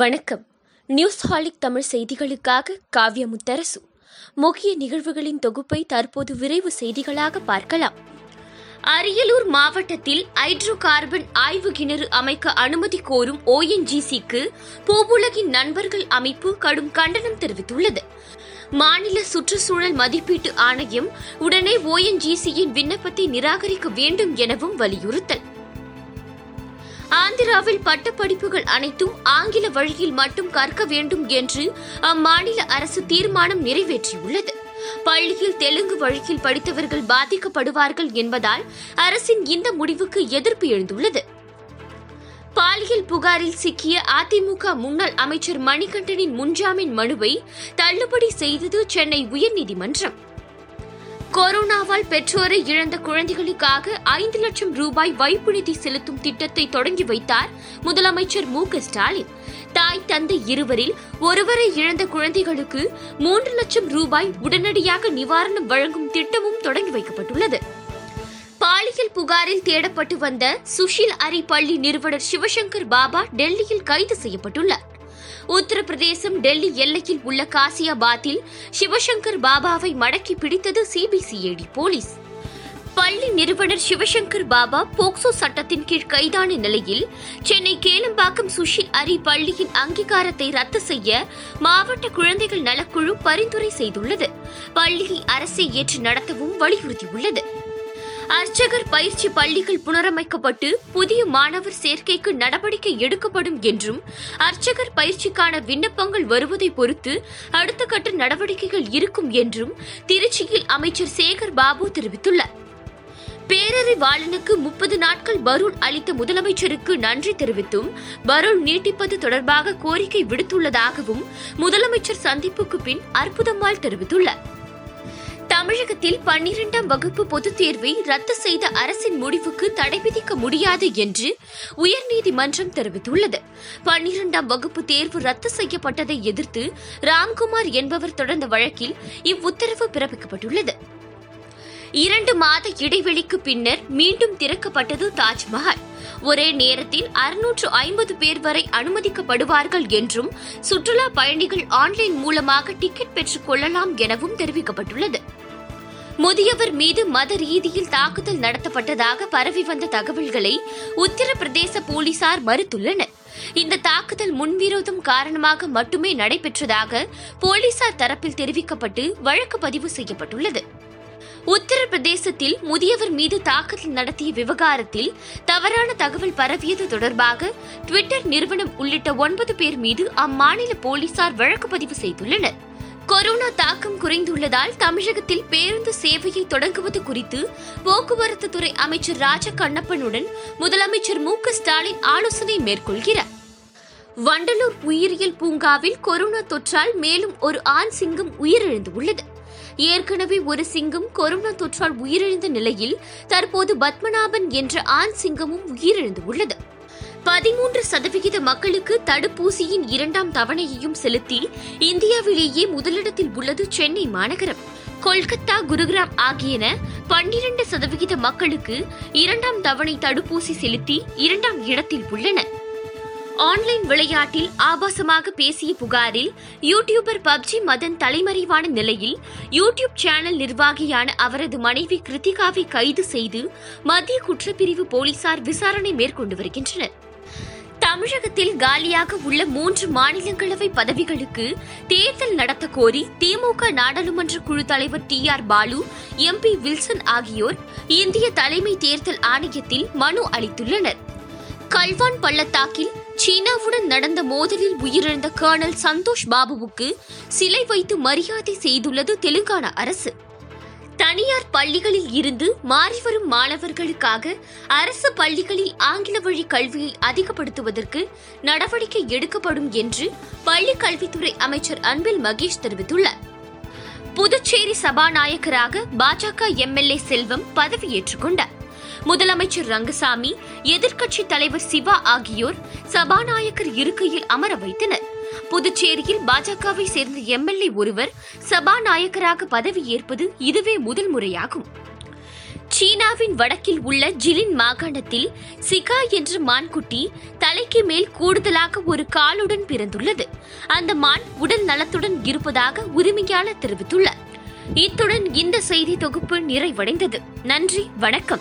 வணக்கம். நியூஸ் ஹாலிக் தமிழ் செய்திகளுக்காக காவ்ய முத்தரசு முக்கிய நிகழ்வுகளின் தொகுப்பை தற்போது விரைவு செய்திகளாக பார்க்கலாம். அரியலூர் மாவட்டத்தில் ஹைட்ரோ கார்பன் ஆய்வு கிணறு அமைக்க அனுமதி கோரும் ஓஎன்ஜிசிக்கு பூவுலகின் நண்பர்கள் அமைப்பு கடும் கண்டனம் தெரிவித்துள்ளது. மாநில சுற்றுச்சூழல் மதிப்பீட்டு ஆணையம் உடனே ஓஎன்ஜிசியின் விண்ணப்பத்தை நிராகரிக்க வேண்டும் எனவும் வலியுறுத்தல். ஆந்திராவில் பட்டப்படிப்புகள் அனைத்தும் ஆங்கில வழியில் மட்டும் கற்க வேண்டும் என்று அம்மாநில அரசு தீர்மானம் நிறைவேற்றியுள்ளது. பள்ளியில் தெலுங்கு வழியில் படித்தவர்கள் பாதிக்கப்படுவார்கள் என்பதால் அரசின் இந்த முடிவுக்கு எதிர்ப்பு எழுந்துள்ளது. பாலியல் புகாரில் சிக்கிய அதிமுக முன்னாள் அமைச்சர் மணிகண்டனின் முன்ஜாமீன் மனுவை தள்ளுபடி செய்தது சென்னை உயர்நீதிமன்றம். கொரோனாவால் பெற்றோரை இழந்த குழந்தைகளுக்காக ஐந்து லட்சம் ரூபாய் வைப்பு நிதி செலுத்தும் திட்டத்தை தொடங்கி வைத்தார் முதலமைச்சர் மு க ஸ்டாலின். தாய் தந்தை இருவரில் ஒருவரை இழந்த குழந்தைகளுக்கு மூன்று லட்சம் ரூபாய் உடனடியாக நிவாரணம் வழங்கும் திட்டமும் தொடங்கி வைக்கப்பட்டுள்ளது. பாலியல் புகாரில் தேடப்பட்டு வந்த சுஷில் அரி பள்ளி நிறுவனர் சிவசங்கர் பாபா டெல்லியில் கைது செய்யப்பட்டுள்ளார். உத்தரப்பிரதேசம் டெல்லி எல்லையில் உள்ள காசியாபாத்தில் சிவசங்கர் பாபாவை மடக்கி பிடித்தது சிபிசிஐடி போலீஸ். பள்ளி நிறுவனர் சிவசங்கர் பாபா போக்சோ சட்டத்தின் கீழ் கைதான நிலையில் சென்னை கேளம்பாக்கம் சுஷில் அரி பள்ளியின் அங்கீகாரத்தை ரத்து செய்ய மாவட்ட குழந்தைகள் நலக்குழு பரிந்துரை செய்துள்ளது. பள்ளியை அரசே ஏற்று நடத்தவும் வலியுறுத்தியுள்ளது. அர்ச்சகர் பயிற்சி பள்ளிகள் புனரமைக்கப்பட்டு புதிய மாணவர் சேர்க்கைக்கு நடவடிக்கை எடுக்கப்படும் என்றும் அர்ச்சகர் பயிற்சிக்கான விண்ணப்பங்கள் வருவதை பொறுத்து அடுத்த கட்ட நடவடிக்கைகள் இருக்கும் என்றும் திருச்சியில் அமைச்சர் சேகர் பாபு தெரிவித்துள்ளார். பேரறிவாளனுக்கு முப்பது நாட்கள் பரூல் அளித்த முதலமைச்சருக்கு நன்றி தெரிவித்தும் பரூல் நீட்டிப்பது தொடர்பாக கோரிக்கை விடுத்துள்ளதாகவும் முதலமைச்சர் சந்திப்புக்கு பின் அற்புதம்மாள் தெரிவித்துள்ளார். தமிழகத்தில் பன்னிரெண்டாம் வகுப்பு பொதுத் தேர்வை ரத்து செய்த அரசின் முடிவுக்கு தடை விதிக்க முடியாது என்று உயர்நீதிமன்றம் தெரிவித்துள்ளது. பன்னிரெண்டாம் வகுப்பு தேர்வு ரத்து செய்யப்பட்டதை எதிர்த்து ராம்குமார் என்பவர் தொடர்ந்த வழக்கில் இவ்வுத்தரவு பிறப்பிக்கப்பட்டுள்ளது. இரண்டு மாத இடைவெளிக்கு பின்னர் மீண்டும் திறக்கப்பட்டது தாஜ்மஹால். ஒரே நேரத்தில் அறுநூற்று ஐம்பது பேர் வரை அனுமதிக்கப்படுவார்கள் என்றும் சுற்றுலா பயணிகள் ஆன்லைன் மூலமாக டிக்கெட் பெற்றுக் கொள்ளலாம் எனவும் தெரிவிக்கப்பட்டுள்ளது. முதியவர் மீது மத ரீதியில் தாக்குதல் நடத்தப்பட்டதாக பரவி வந்த தகவல்களை உத்தரப்பிரதேச போலீசார் மறுத்துள்ளனர். இந்த தாக்குதல் முன்விரோதம் காரணமாக மட்டுமே நடைபெற்றதாக போலீசார் தரப்பில் தெரிவிக்கப்பட்டு வழக்கு பதிவு செய்யப்பட்டுள்ளது. உத்தரப்பிரதேசத்தில் முதியவர் மீது தாக்குதல் நடத்திய விவகாரத்தில் தவறான தகவல் பரவியது தொடர்பாக ட்விட்டர் நிறுவனம் உள்ளிட்ட ஒன்பது பேர் மீது அம்மாநில போலீசார் வழக்கு பதிவு செய்துள்ளனர். கொரோனா தாக்கம் குறைந்துள்ளதால் தமிழகத்தில் பேருந்து சேவையை தொடங்குவது குறித்து போக்குவரத்து துறை அமைச்சர் ராஜ கண்ணப்பனுடன் முதலமைச்சர் மு ஸ்டாலின் ஆலோசனை மேற்கொள்கிறார். வண்டலூர் உயிரியல் பூங்காவில் கொரோனா தொற்றால் மேலும் ஒரு ஆண் சிங்கம் உயிரிழந்துள்ளது. ஏற்கனவே ஒரு சிங்கம் கொரோனா தொற்றால் உயிரிழந்த நிலையில் தற்போது பத்மநாபன் என்ற ஆண் சிங்கமும் உயிரிழந்துள்ளது. பதிமூன்று சதவிகித மக்களுக்கு தடுப்பூசியின் இரண்டாம் தவணையையும் செலுத்தி இந்தியாவிலேயே முதலிடத்தில் உள்ளது சென்னை மாநகரம். கொல்கத்தா குருகிராம் ஆகியன பன்னிரண்டு சதவிகித மக்களுக்கு இரண்டாம் தவணை தடுப்பூசி செலுத்தி இரண்டாம் இடத்தில் உள்ளன. ஆன்லைன் விளையாட்டில் ஆபாசமாக பேசிய புகாரில் யூடியூபர் பப்ஜி மதன் தலைமறைவான நிலையில் யூடியூப் சேனல் நிர்வாகியான அவரது மனைவி கிருத்திகாவை கைது செய்து மத்திய குற்றப்பிரிவு போலீசார் விசாரணை மேற்கொண்டு வருகின்றனர். தமிழகத்தில் காலியாக உள்ள மூன்று மாநிலங்களவை பதவிகளுக்கு தேர்தல் நடத்த கோரி திமுக நாடாளுமன்ற குழு தலைவர் T R Balu MP Wilson ஆகியோர் இந்திய தலைமை தேர்தல் ஆணையத்தில் மனு அளித்துள்ளனர். கல்வான் பள்ளத்தாக்கில் சீனாவுடன் நடந்த மோதலில் உயிரிழந்த கர்னல் சந்தோஷ் பாபுவுக்கு சிலை வைத்து மரியாதை செய்துள்ளது தெலுங்கானா அரசு. தனியார் பள்ளிகளில் இருந்து மாறிவரும் மாணவர்களுக்காக அரசு பள்ளிகளில் ஆங்கில வழி கல்வியை அதிகப்படுத்துவதற்கு நடவடிக்கை எடுக்கப்படும் என்று பள்ளிக் கல்வித்துறை அமைச்சர் அன்பில் மகேஷ் தெரிவித்துள்ளார். புதுச்சேரி சபாநாயகராக பாஜக எம்எல்ஏ செல்வம் பதவியேற்றுக் கொண்டார். முதலமைச்சர் ரங்கசாமி எதிர்க்கட்சித் தலைவர் சிவா ஆகியோர் சபாநாயகர் இருக்கையில் அமர வைத்தனர். புதுச்சேரியில் பாஜகவை சேர்ந்த எம்எல்ஏ ஒருவர் சபாநாயகராக பதவியேற்பது இதுவே முதல் முறையாகும். சீனாவின் வடக்கில் உள்ள ஜிலின் மாகாணத்தில் சிகா என்ற மான்குட்டி தலைக்கு மேல் கூடுதலாக ஒரு காலுடன் பிறந்துள்ளது. அந்த மான் உடல் நலத்துடன் இருப்பதாக உரிமையாளர் தெரிவித்துள்ளார். இத்துடன் இந்த செய்தி தொகுப்பு நிறைவடைந்தது. நன்றி வணக்கம்.